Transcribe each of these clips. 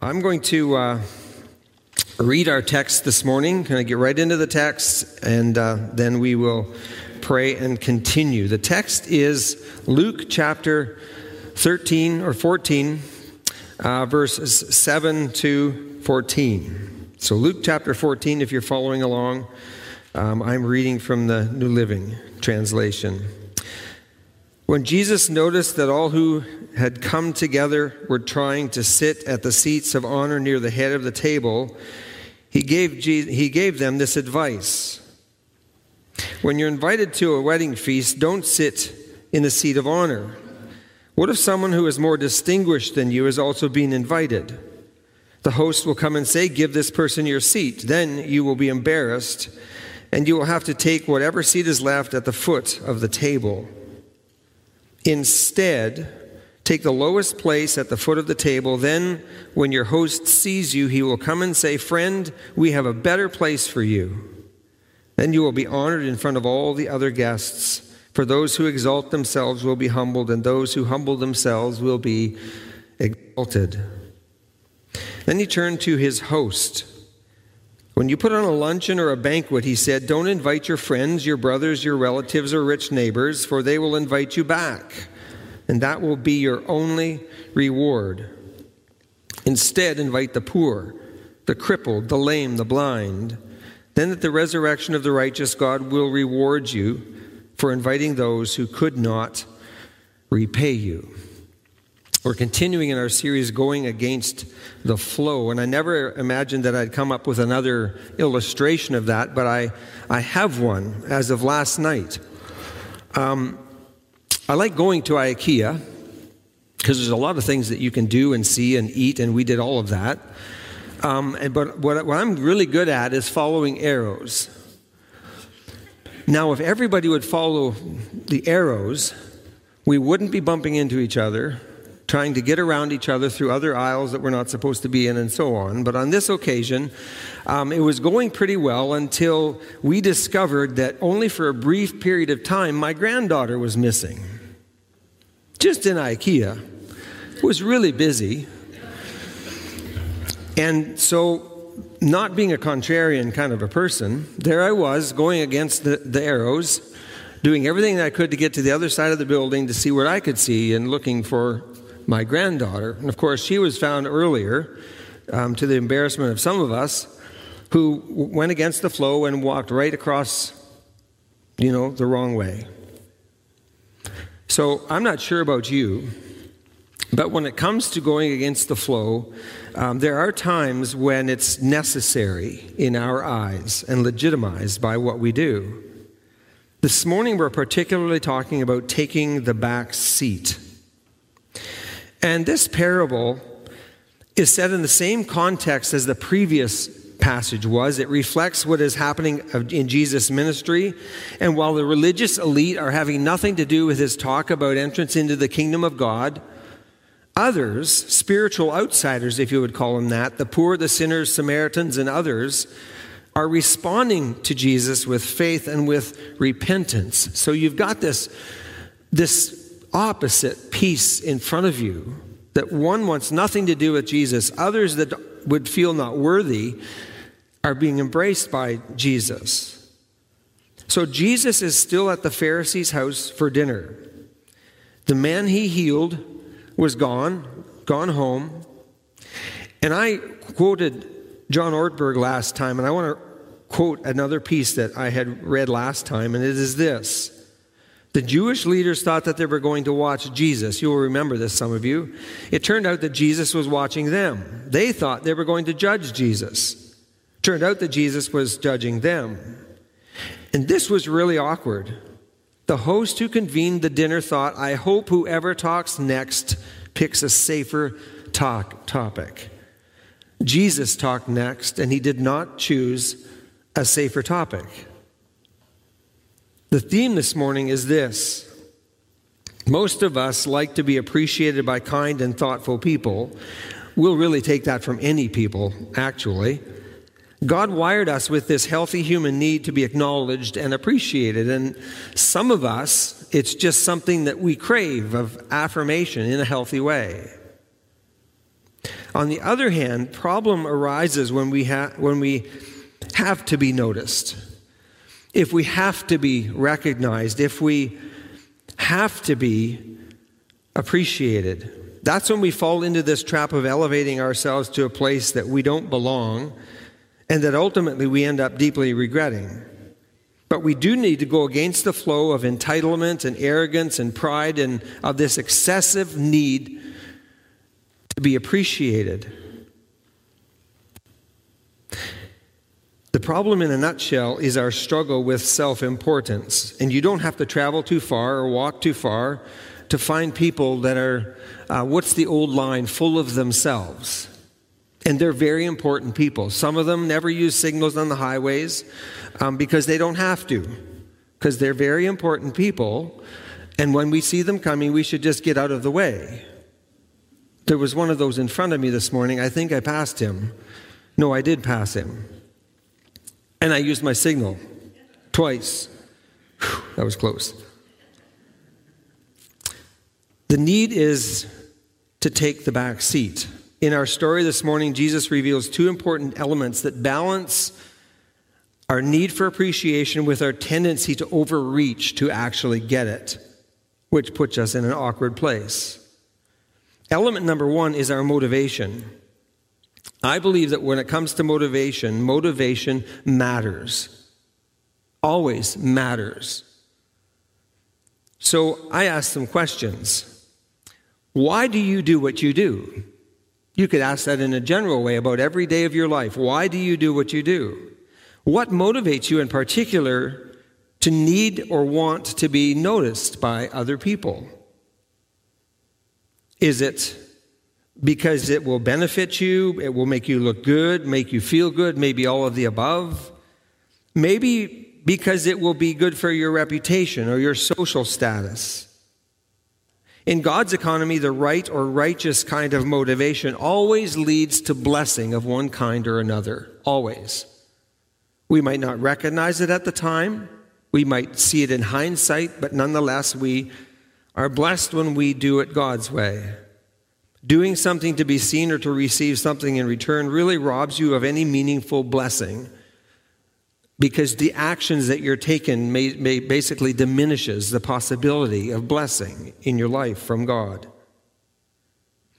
I'm going to uh, read our text this morning. Can I get right into the text? And uh, then we will pray and continue. The text is Luke chapter 13 or 14, uh, verses 7 to 14. So, Luke chapter 14, if you're following along, um, I'm reading from the New Living Translation. When Jesus noticed that all who had come together were trying to sit at the seats of honor near the head of the table, he gave, he gave them this advice When you're invited to a wedding feast, don't sit in the seat of honor. What if someone who is more distinguished than you is also being invited? The host will come and say, Give this person your seat. Then you will be embarrassed, and you will have to take whatever seat is left at the foot of the table. Instead, take the lowest place at the foot of the table. Then, when your host sees you, he will come and say, Friend, we have a better place for you. Then you will be honored in front of all the other guests. For those who exalt themselves will be humbled, and those who humble themselves will be exalted. Then he turned to his host. When you put on a luncheon or a banquet, he said, don't invite your friends, your brothers, your relatives, or rich neighbors, for they will invite you back, and that will be your only reward. Instead, invite the poor, the crippled, the lame, the blind. Then at the resurrection of the righteous, God will reward you for inviting those who could not repay you. We're continuing in our series going against the flow, and I never imagined that I'd come up with another illustration of that, but I, I have one as of last night. Um, I like going to IKEA because there's a lot of things that you can do and see and eat, and we did all of that. Um, but what, what I'm really good at is following arrows. Now, if everybody would follow the arrows, we wouldn't be bumping into each other trying to get around each other through other aisles that we're not supposed to be in, and so on. But on this occasion, um, it was going pretty well until we discovered that only for a brief period of time, my granddaughter was missing. Just in IKEA. Was really busy. And so, not being a contrarian kind of a person, there I was going against the, the arrows, doing everything I could to get to the other side of the building to see what I could see and looking for my granddaughter. And of course, she was found earlier, um, to the embarrassment of some of us, who went against the flow and walked right across, you know, the wrong way. So I'm not sure about you, but when it comes to going against the flow, um, there are times when it's necessary in our eyes and legitimized by what we do. This morning, we're particularly talking about taking the back seat. And this parable is set in the same context as the previous passage was. It reflects what is happening in Jesus' ministry. And while the religious elite are having nothing to do with his talk about entrance into the kingdom of God, others, spiritual outsiders, if you would call them that, the poor, the sinners, Samaritans, and others, are responding to Jesus with faith and with repentance. So you've got this, this opposite piece in front of you that one wants nothing to do with Jesus, others that would feel not worthy are being embraced by Jesus. So Jesus is still at the Pharisee's house for dinner. The man he healed was gone, gone home. And I quoted John Ortberg last time, and I want to quote another piece that I had read last time, and it is this the Jewish leaders thought that they were going to watch Jesus. You will remember this, some of you. It turned out that Jesus was watching them. They thought they were going to judge Jesus. Turned out that Jesus was judging them. And this was really awkward. The host who convened the dinner thought, I hope whoever talks next picks a safer talk, topic. Jesus talked next, and he did not choose a safer topic. The theme this morning is this. Most of us like to be appreciated by kind and thoughtful people. We'll really take that from any people, actually. God wired us with this healthy human need to be acknowledged and appreciated. And some of us, it's just something that we crave of affirmation in a healthy way. On the other hand, problem arises when we, ha- when we have to be noticed, if we have to be recognized, if we have to be appreciated. That's when we fall into this trap of elevating ourselves to a place that we don't belong and that ultimately we end up deeply regretting. But we do need to go against the flow of entitlement and arrogance and pride and of this excessive need to be appreciated. The problem, in a nutshell, is our struggle with self importance. And you don't have to travel too far or walk too far to find people that are, uh, what's the old line, full of themselves. And they're very important people. Some of them never use signals on the highways um, because they don't have to, because they're very important people. And when we see them coming, we should just get out of the way. There was one of those in front of me this morning. I think I passed him. No, I did pass him. And I used my signal twice. Whew, that was close. The need is to take the back seat. In our story this morning, Jesus reveals two important elements that balance our need for appreciation with our tendency to overreach to actually get it, which puts us in an awkward place. Element number one is our motivation. I believe that when it comes to motivation, motivation matters. Always matters. So I asked some questions. Why do you do what you do? You could ask that in a general way about every day of your life. Why do you do what you do? What motivates you in particular to need or want to be noticed by other people? Is it because it will benefit you, it will make you look good, make you feel good, maybe all of the above? Maybe because it will be good for your reputation or your social status. In God's economy, the right or righteous kind of motivation always leads to blessing of one kind or another. Always. We might not recognize it at the time, we might see it in hindsight, but nonetheless, we are blessed when we do it God's way. Doing something to be seen or to receive something in return really robs you of any meaningful blessing because the actions that you're taking may, may basically diminishes the possibility of blessing in your life from God.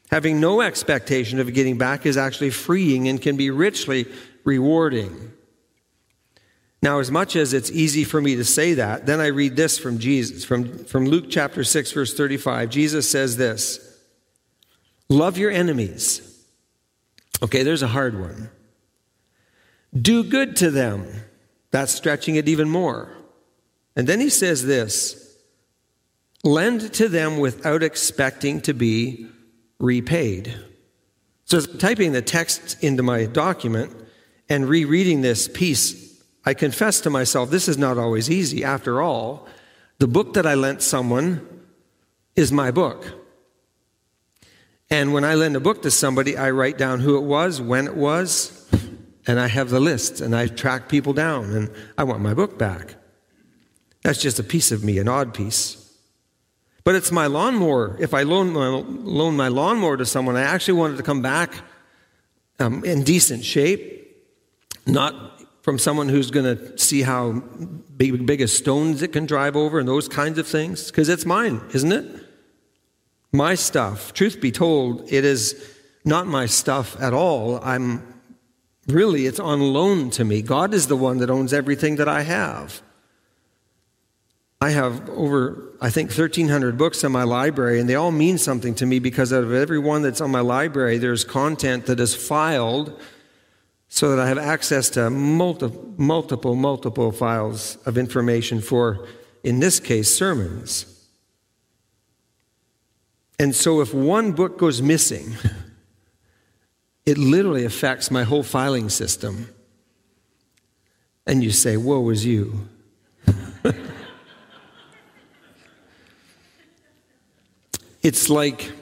Having no expectation of getting back is actually freeing and can be richly rewarding. Now, as much as it's easy for me to say that, then I read this from Jesus, from, from Luke chapter 6, verse 35. Jesus says this Love your enemies. Okay, there's a hard one. Do good to them that's stretching it even more. And then he says this lend to them without expecting to be repaid. So, as I'm typing the text into my document and rereading this piece, I confess to myself this is not always easy. After all, the book that I lent someone is my book. And when I lend a book to somebody, I write down who it was, when it was, and I have the list and I track people down and I want my book back. That's just a piece of me, an odd piece. But it's my lawnmower. If I loan my, loan my lawnmower to someone, I actually want it to come back um, in decent shape, not from someone who's going to see how big, big as stones it can drive over and those kinds of things, because it's mine, isn't it? My stuff. Truth be told, it is not my stuff at all. I'm Really, it's on loan to me. God is the one that owns everything that I have. I have over, I think, 1,300 books in my library, and they all mean something to me because out of every one that's on my library, there's content that is filed so that I have access to multi- multiple, multiple files of information for, in this case, sermons. And so if one book goes missing, it literally affects my whole filing system. And you say, Woe is you. it's like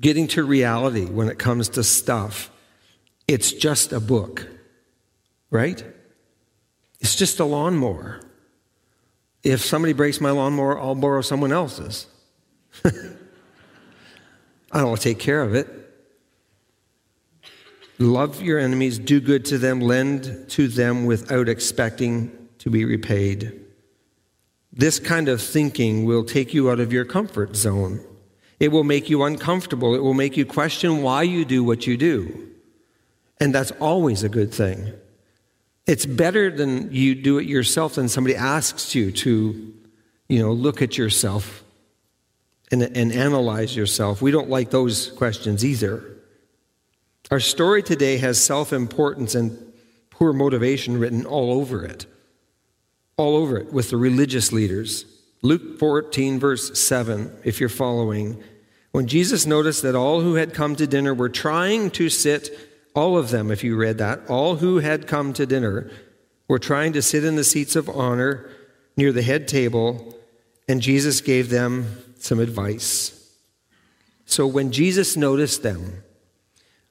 getting to reality when it comes to stuff. It's just a book, right? It's just a lawnmower. If somebody breaks my lawnmower, I'll borrow someone else's. I don't take care of it. Love your enemies, do good to them, lend to them without expecting to be repaid. This kind of thinking will take you out of your comfort zone. It will make you uncomfortable. It will make you question why you do what you do. And that's always a good thing. It's better than you do it yourself than somebody asks you to, you know, look at yourself and, and analyze yourself. We don't like those questions either. Our story today has self importance and poor motivation written all over it. All over it with the religious leaders. Luke 14, verse 7, if you're following. When Jesus noticed that all who had come to dinner were trying to sit all of them, if you read that, all who had come to dinner were trying to sit in the seats of honor near the head table, and Jesus gave them some advice. So when Jesus noticed them,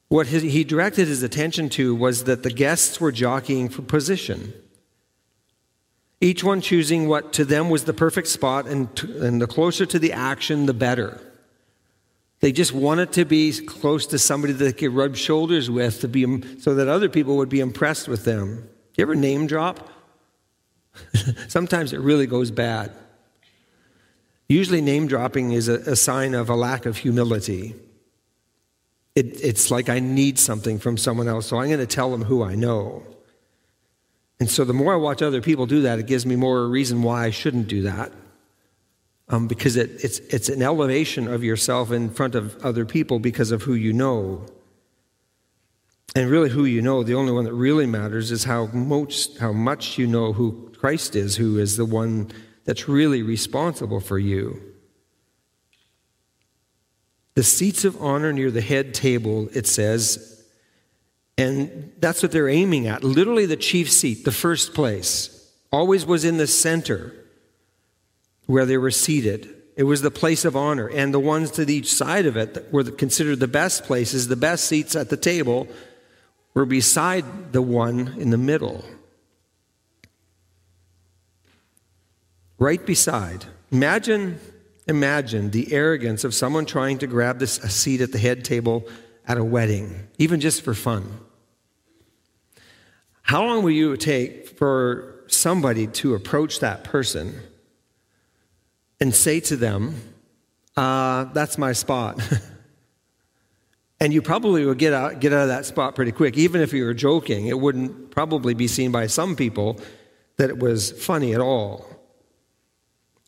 what he directed his attention to was that the guests were jockeying for position, each one choosing what to them was the perfect spot, and, and the closer to the action, the better. They just wanted to be close to somebody that they could rub shoulders with to be, so that other people would be impressed with them. You ever name drop? Sometimes it really goes bad. Usually, name dropping is a, a sign of a lack of humility. It, it's like I need something from someone else, so I'm going to tell them who I know. And so, the more I watch other people do that, it gives me more reason why I shouldn't do that um, because it, it's, it's an elevation of yourself in front of other people because of who you know. And really, who you know, the only one that really matters is how much, how much you know who Christ is, who is the one that's really responsible for you. The seats of honor near the head table, it says, and that's what they're aiming at. Literally, the chief seat, the first place, always was in the center where they were seated. It was the place of honor. And the ones to each side of it were considered the best places, the best seats at the table, were beside the one in the middle. Right beside. Imagine, imagine the arrogance of someone trying to grab this, a seat at the head table at a wedding, even just for fun. How long will you take for somebody to approach that person and say to them, uh, That's my spot. and you probably would get out, get out of that spot pretty quick. Even if you were joking, it wouldn't probably be seen by some people that it was funny at all.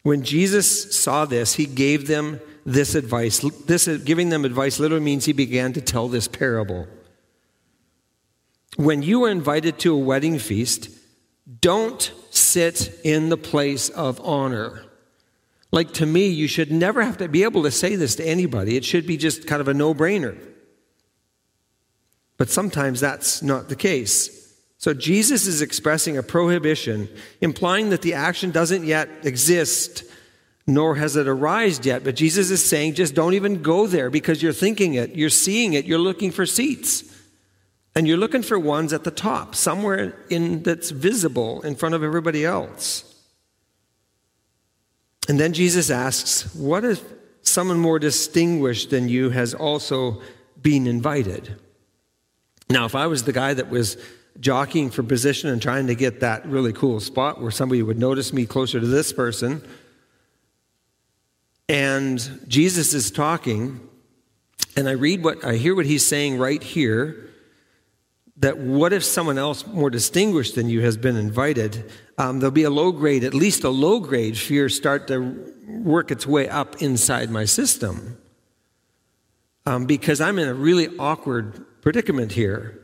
When Jesus saw this, he gave them this advice. This giving them advice literally means he began to tell this parable. When you are invited to a wedding feast, don't sit in the place of honor. Like to me, you should never have to be able to say this to anybody. It should be just kind of a no brainer. But sometimes that's not the case. So Jesus is expressing a prohibition, implying that the action doesn't yet exist, nor has it arisen yet. But Jesus is saying, just don't even go there because you're thinking it, you're seeing it, you're looking for seats. And you're looking for ones at the top, somewhere in that's visible in front of everybody else. And then Jesus asks, What if someone more distinguished than you has also been invited? Now, if I was the guy that was jockeying for position and trying to get that really cool spot where somebody would notice me closer to this person, and Jesus is talking, and I read what I hear what he's saying right here that what if someone else more distinguished than you has been invited? Um, there'll be a low grade, at least a low grade fear start to work its way up inside my system. Um, because I'm in a really awkward predicament here.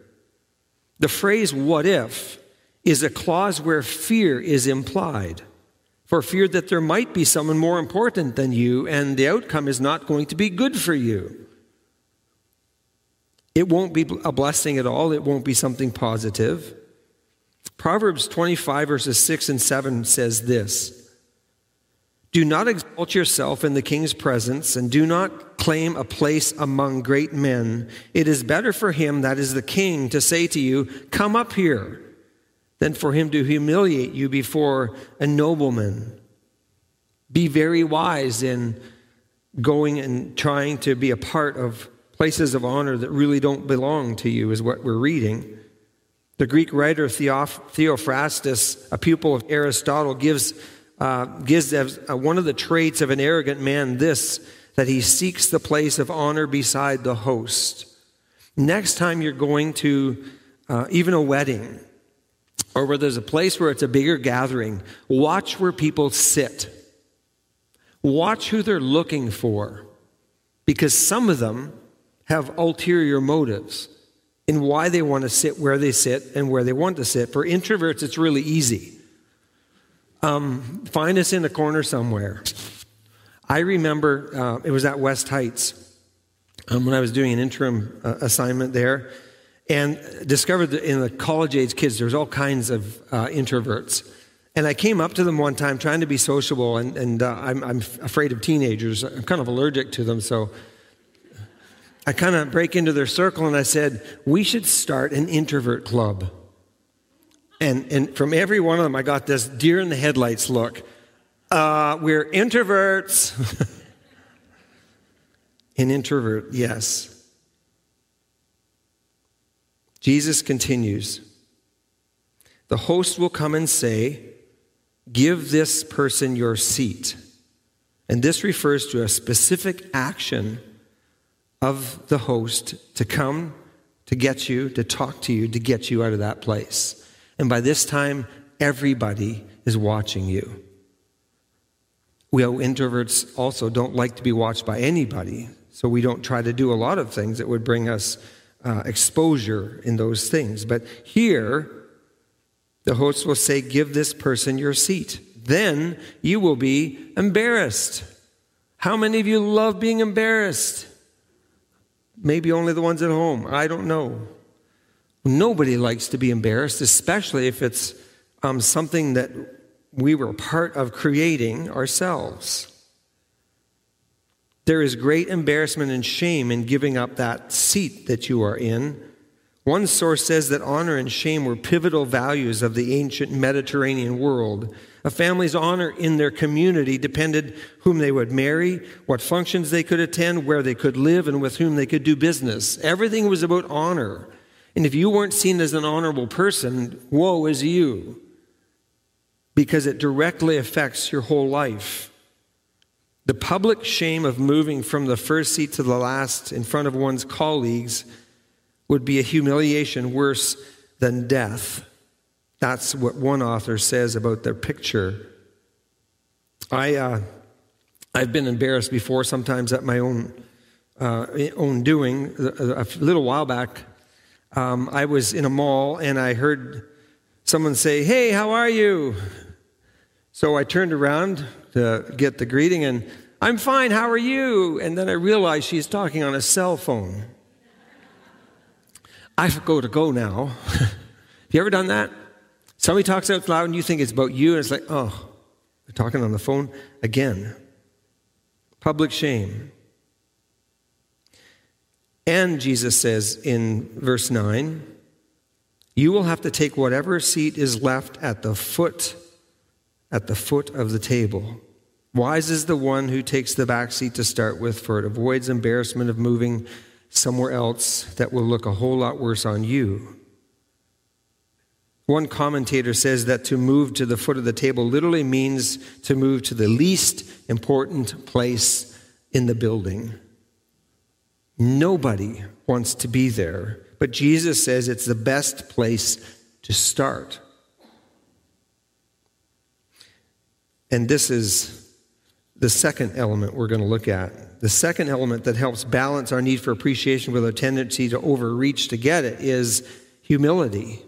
The phrase what if is a clause where fear is implied. For fear that there might be someone more important than you and the outcome is not going to be good for you. It won't be a blessing at all, it won't be something positive. Proverbs 25, verses 6 and 7 says this Do not exalt yourself in the king's presence, and do not claim a place among great men. It is better for him, that is the king, to say to you, Come up here, than for him to humiliate you before a nobleman. Be very wise in going and trying to be a part of places of honor that really don't belong to you, is what we're reading. The Greek writer Theophrastus, a pupil of Aristotle, gives, uh, gives uh, one of the traits of an arrogant man this that he seeks the place of honor beside the host. Next time you're going to uh, even a wedding, or where there's a place where it's a bigger gathering, watch where people sit. Watch who they're looking for, because some of them have ulterior motives in why they want to sit where they sit and where they want to sit. For introverts, it's really easy. Um, find us in a corner somewhere. I remember uh, it was at West Heights um, when I was doing an interim uh, assignment there and discovered that in the college age kids, there's all kinds of uh, introverts. And I came up to them one time trying to be sociable, and, and uh, I'm, I'm afraid of teenagers. I'm kind of allergic to them, so I kind of break into their circle and I said, We should start an introvert club. And, and from every one of them, I got this deer in the headlights look. Uh, we're introverts. An introvert, yes. Jesus continues The host will come and say, Give this person your seat. And this refers to a specific action of the host to come to get you, to talk to you, to get you out of that place. And by this time, everybody is watching you. We introverts also don't like to be watched by anybody, so we don't try to do a lot of things that would bring us uh, exposure in those things. But here, the host will say, Give this person your seat. Then you will be embarrassed. How many of you love being embarrassed? Maybe only the ones at home. I don't know. Nobody likes to be embarrassed, especially if it's um, something that we were part of creating ourselves. There is great embarrassment and shame in giving up that seat that you are in. One source says that honor and shame were pivotal values of the ancient Mediterranean world. A family's honor in their community depended whom they would marry, what functions they could attend, where they could live, and with whom they could do business. Everything was about honor. And if you weren't seen as an honorable person, woe is you, because it directly affects your whole life. The public shame of moving from the first seat to the last in front of one's colleagues would be a humiliation worse than death. That's what one author says about their picture. I, uh, I've been embarrassed before, sometimes at my own, uh, own doing. A little while back, um, I was in a mall and I heard someone say, Hey, how are you? So I turned around to get the greeting, and I'm fine, how are you? And then I realized she's talking on a cell phone. I go to go now. Have you ever done that? Somebody talks out loud and you think it's about you, and it's like, oh, they're talking on the phone again. Public shame. And Jesus says in verse 9, you will have to take whatever seat is left at the foot at the foot of the table. Wise is the one who takes the back seat to start with, for it avoids embarrassment of moving somewhere else that will look a whole lot worse on you. One commentator says that to move to the foot of the table literally means to move to the least important place in the building. Nobody wants to be there, but Jesus says it's the best place to start. And this is the second element we're going to look at. The second element that helps balance our need for appreciation with our tendency to overreach to get it is humility.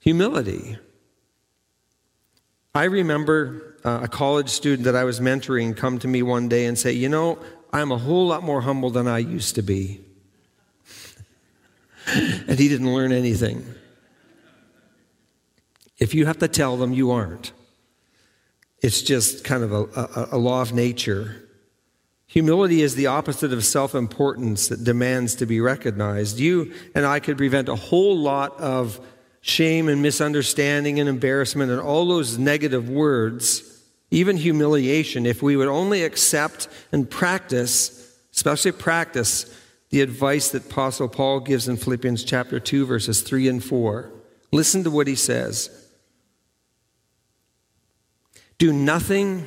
Humility. I remember uh, a college student that I was mentoring come to me one day and say, You know, I'm a whole lot more humble than I used to be. and he didn't learn anything. If you have to tell them, you aren't. It's just kind of a, a, a law of nature. Humility is the opposite of self importance that demands to be recognized. You and I could prevent a whole lot of shame and misunderstanding and embarrassment and all those negative words, even humiliation, if we would only accept and practice, especially practice, the advice that Apostle Paul gives in Philippians chapter 2, verses 3 and 4. Listen to what he says. Do nothing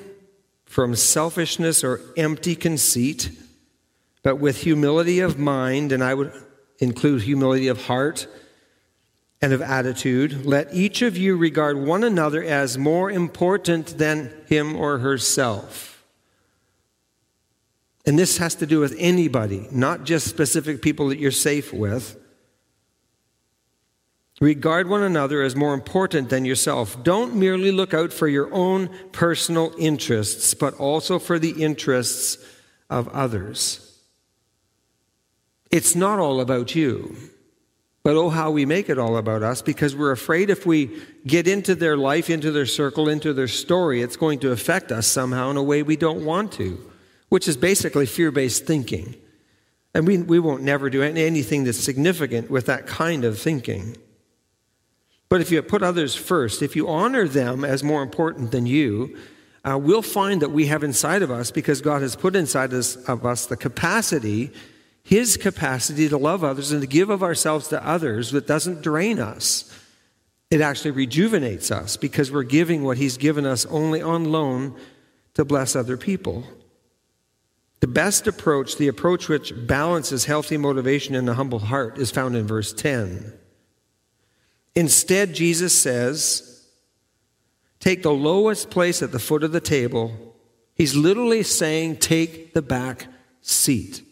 from selfishness or empty conceit, but with humility of mind, and I would include humility of heart and of attitude, let each of you regard one another as more important than him or herself. And this has to do with anybody, not just specific people that you're safe with. Regard one another as more important than yourself. Don't merely look out for your own personal interests, but also for the interests of others. It's not all about you. But oh, how we make it all about us because we're afraid if we get into their life, into their circle, into their story, it's going to affect us somehow in a way we don't want to, which is basically fear based thinking. And we, we won't never do anything that's significant with that kind of thinking. But if you put others first, if you honor them as more important than you, uh, we'll find that we have inside of us, because God has put inside us, of us the capacity his capacity to love others and to give of ourselves to others that doesn't drain us. It actually rejuvenates us because we're giving what He's given us only on loan to bless other people. The best approach, the approach which balances healthy motivation in a humble heart, is found in verse 10. Instead, Jesus says, Take the lowest place at the foot of the table. He's literally saying, Take the back seat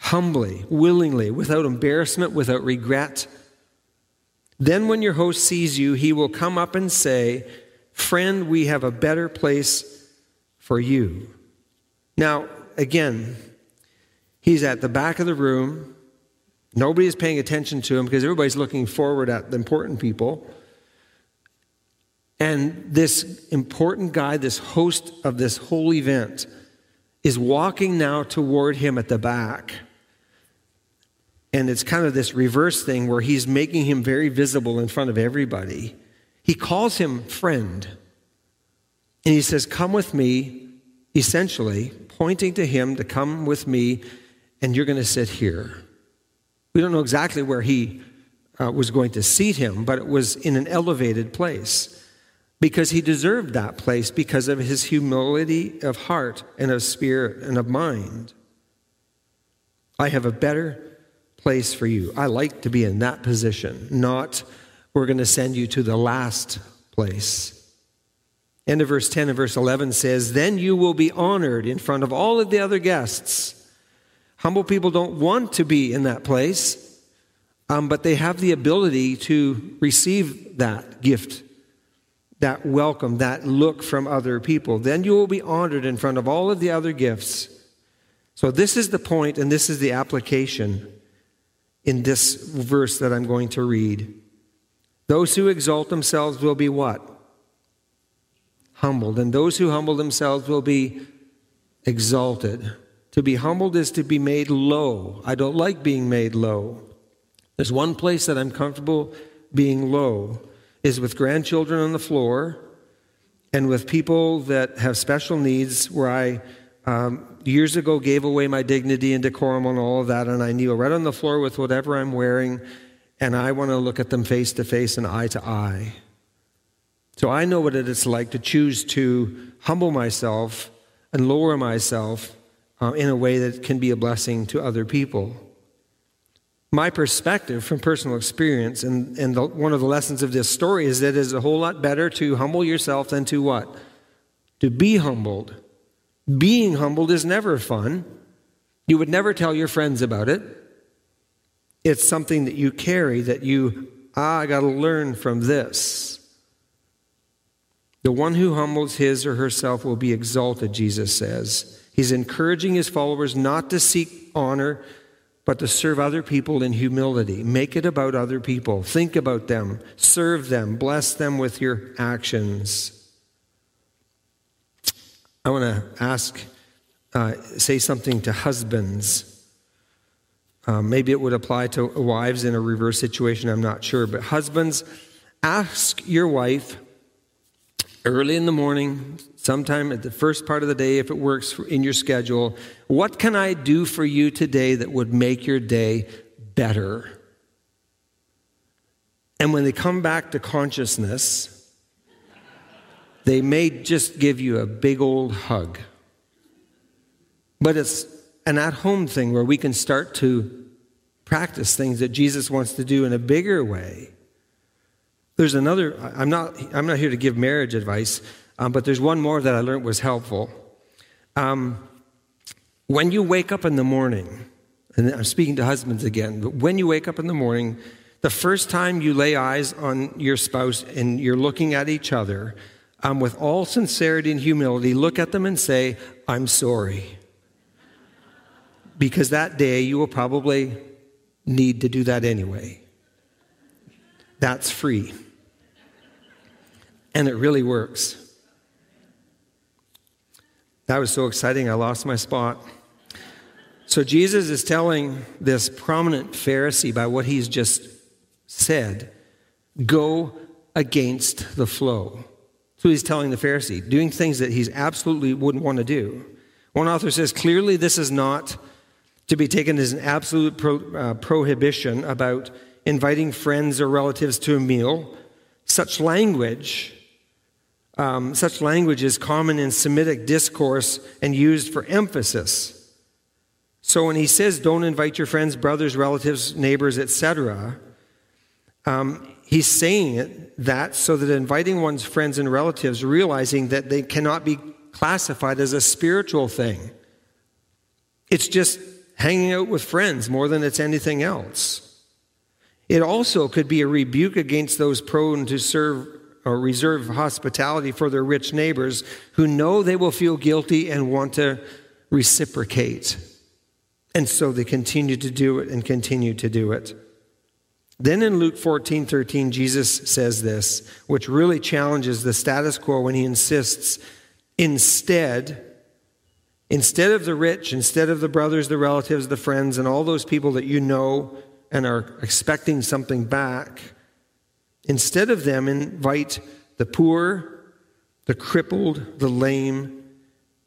humbly, willingly, without embarrassment, without regret. Then, when your host sees you, he will come up and say, Friend, we have a better place for you. Now, again, he's at the back of the room. Nobody is paying attention to him because everybody's looking forward at the important people. And this important guy, this host of this whole event, is walking now toward him at the back. And it's kind of this reverse thing where he's making him very visible in front of everybody. He calls him friend. And he says, Come with me, essentially, pointing to him to come with me, and you're going to sit here. We don't know exactly where he uh, was going to seat him, but it was in an elevated place because he deserved that place because of his humility of heart and of spirit and of mind. I have a better place for you. I like to be in that position, not we're going to send you to the last place. End of verse 10 and verse 11 says, Then you will be honored in front of all of the other guests. Humble people don't want to be in that place, um, but they have the ability to receive that gift, that welcome, that look from other people. Then you will be honored in front of all of the other gifts. So, this is the point, and this is the application in this verse that I'm going to read. Those who exalt themselves will be what? Humbled. And those who humble themselves will be exalted. To be humbled is to be made low. I don't like being made low. There's one place that I'm comfortable being low is with grandchildren on the floor and with people that have special needs where I um, years ago gave away my dignity and decorum and all of that, and I kneel right on the floor with whatever I'm wearing, and I want to look at them face to face and eye to eye. So I know what it is like to choose to humble myself and lower myself uh, in a way that can be a blessing to other people. My perspective from personal experience, and, and the, one of the lessons of this story is that it is a whole lot better to humble yourself than to what? To be humbled. Being humbled is never fun. You would never tell your friends about it. It's something that you carry that you, ah, I got to learn from this. The one who humbles his or herself will be exalted, Jesus says. He's encouraging his followers not to seek honor, but to serve other people in humility. Make it about other people. Think about them, serve them, bless them with your actions. I want to ask, uh, say something to husbands. Uh, maybe it would apply to wives in a reverse situation, I'm not sure. But husbands, ask your wife early in the morning, sometime at the first part of the day, if it works in your schedule, what can I do for you today that would make your day better? And when they come back to consciousness, they may just give you a big old hug. But it's an at home thing where we can start to practice things that Jesus wants to do in a bigger way. There's another, I'm not, I'm not here to give marriage advice, um, but there's one more that I learned was helpful. Um, when you wake up in the morning, and I'm speaking to husbands again, but when you wake up in the morning, the first time you lay eyes on your spouse and you're looking at each other, um, with all sincerity and humility, look at them and say, I'm sorry. Because that day you will probably need to do that anyway. That's free. And it really works. That was so exciting, I lost my spot. So Jesus is telling this prominent Pharisee by what he's just said go against the flow. So he's telling the Pharisee, doing things that he's absolutely wouldn't want to do. One author says clearly this is not to be taken as an absolute pro, uh, prohibition about inviting friends or relatives to a meal. Such language um, such language is common in Semitic discourse and used for emphasis. So when he says, don't invite your friends, brothers, relatives, neighbors, etc., um, he's saying it, that so that inviting one's friends and relatives, realizing that they cannot be classified as a spiritual thing. It's just hanging out with friends more than it's anything else. It also could be a rebuke against those prone to serve or reserve hospitality for their rich neighbors who know they will feel guilty and want to reciprocate. And so they continue to do it and continue to do it. Then in Luke 14 13, Jesus says this, which really challenges the status quo when he insists instead, instead of the rich, instead of the brothers, the relatives, the friends, and all those people that you know and are expecting something back, Instead of them, invite the poor, the crippled, the lame,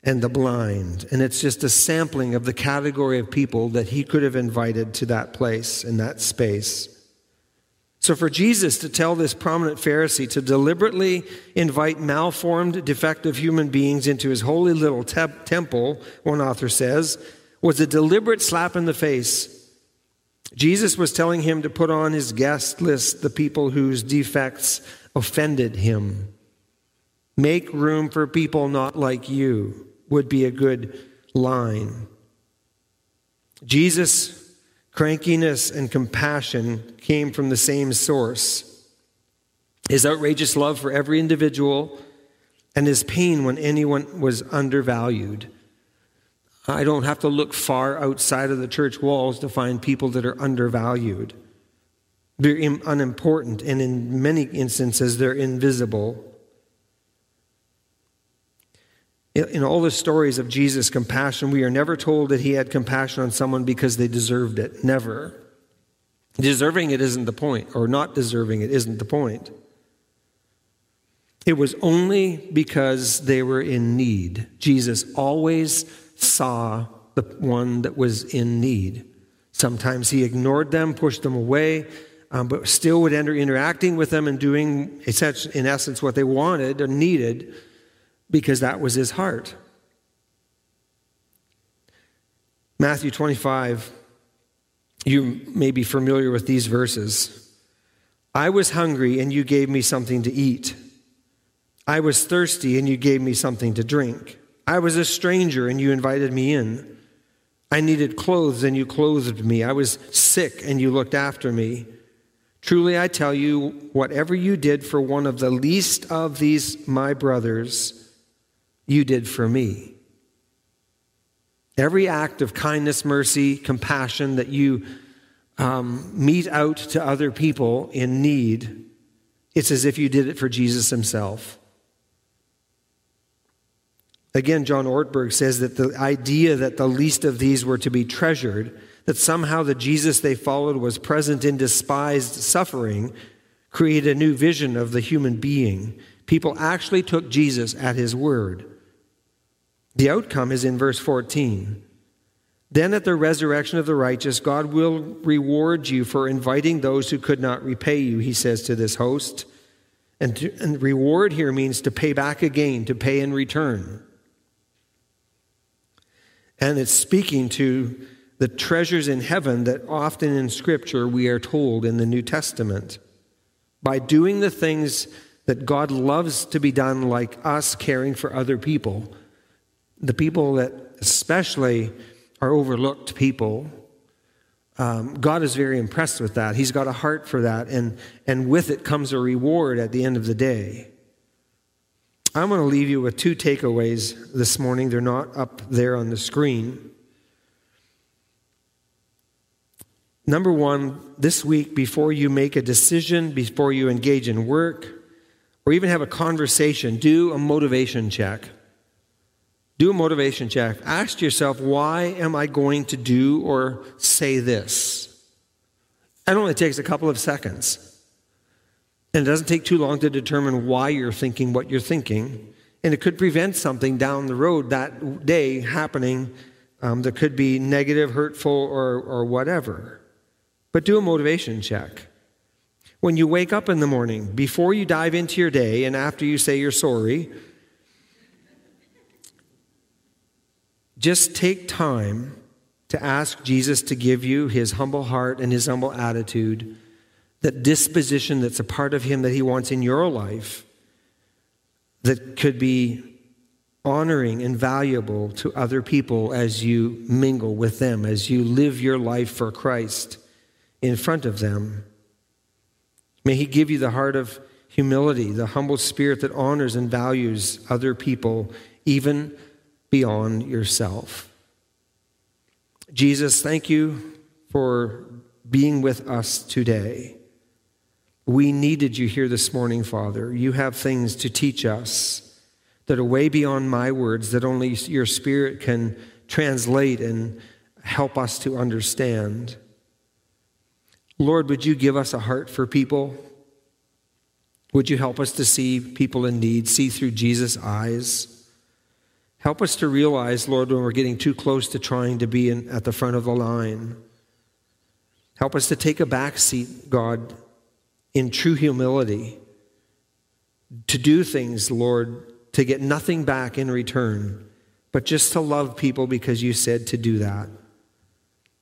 and the blind. And it's just a sampling of the category of people that he could have invited to that place in that space. So, for Jesus to tell this prominent Pharisee to deliberately invite malformed, defective human beings into his holy little te- temple, one author says, was a deliberate slap in the face Jesus was telling him to put on his guest list the people whose defects offended him. Make room for people not like you, would be a good line. Jesus' crankiness and compassion came from the same source. His outrageous love for every individual and his pain when anyone was undervalued. I don't have to look far outside of the church walls to find people that are undervalued. They're unimportant, and in many instances, they're invisible. In all the stories of Jesus' compassion, we are never told that he had compassion on someone because they deserved it. Never. Deserving it isn't the point, or not deserving it isn't the point. It was only because they were in need. Jesus always saw the one that was in need. Sometimes he ignored them, pushed them away, um, but still would enter interacting with them and doing, in essence, what they wanted or needed because that was his heart. Matthew 25, you may be familiar with these verses. I was hungry and you gave me something to eat. I was thirsty and you gave me something to drink. I was a stranger and you invited me in. I needed clothes and you clothed me. I was sick and you looked after me. Truly, I tell you, whatever you did for one of the least of these my brothers, you did for me. Every act of kindness, mercy, compassion that you um, mete out to other people in need, it's as if you did it for Jesus himself. Again, John Ortberg says that the idea that the least of these were to be treasured, that somehow the Jesus they followed was present in despised suffering, created a new vision of the human being, People actually took Jesus at his word. The outcome is in verse 14. Then at the resurrection of the righteous, God will reward you for inviting those who could not repay you, he says to this host. And, to, and reward here means to pay back again, to pay in return. And it's speaking to the treasures in heaven that often in Scripture we are told in the New Testament. By doing the things that God loves to be done, like us caring for other people, the people that especially are overlooked people, um, God is very impressed with that. He's got a heart for that, and, and with it comes a reward at the end of the day. I'm going to leave you with two takeaways this morning. They're not up there on the screen. Number one, this week, before you make a decision, before you engage in work, or even have a conversation, do a motivation check. Do a motivation check. Ask yourself, why am I going to do or say this? It only takes a couple of seconds. And it doesn't take too long to determine why you're thinking what you're thinking. And it could prevent something down the road that day happening um, that could be negative, hurtful, or, or whatever. But do a motivation check. When you wake up in the morning, before you dive into your day and after you say you're sorry, Just take time to ask Jesus to give you his humble heart and his humble attitude, that disposition that's a part of him that he wants in your life that could be honoring and valuable to other people as you mingle with them, as you live your life for Christ in front of them. May he give you the heart of humility, the humble spirit that honors and values other people, even beyond yourself. Jesus, thank you for being with us today. We needed you here this morning, Father. You have things to teach us that are way beyond my words, that only your Spirit can translate and help us to understand. Lord, would you give us a heart for people? Would you help us to see people in need, see through Jesus' eyes? Help us to realize, Lord, when we're getting too close to trying to be in, at the front of the line. Help us to take a back seat, God, in true humility, to do things, Lord, to get nothing back in return, but just to love people because you said to do that.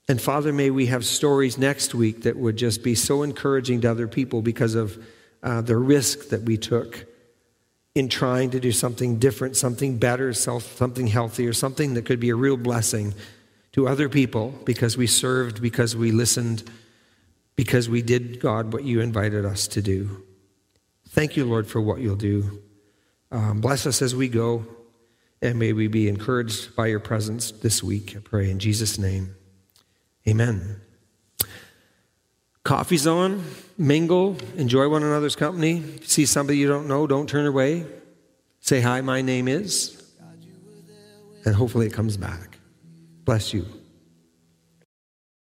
And Father, may we have stories next week that would just be so encouraging to other people because of uh, the risk that we took in trying to do something different, something better, something healthier, something that could be a real blessing to other people because we served, because we listened, because we did, God, what you invited us to do. Thank you, Lord, for what you'll do. Um, bless us as we go, and may we be encouraged by your presence this week. I pray in Jesus' name. Amen. Coffee's on, mingle, enjoy one another's company. See somebody you don't know, don't turn away. Say, Hi, my name is. And hopefully it comes back. Bless you.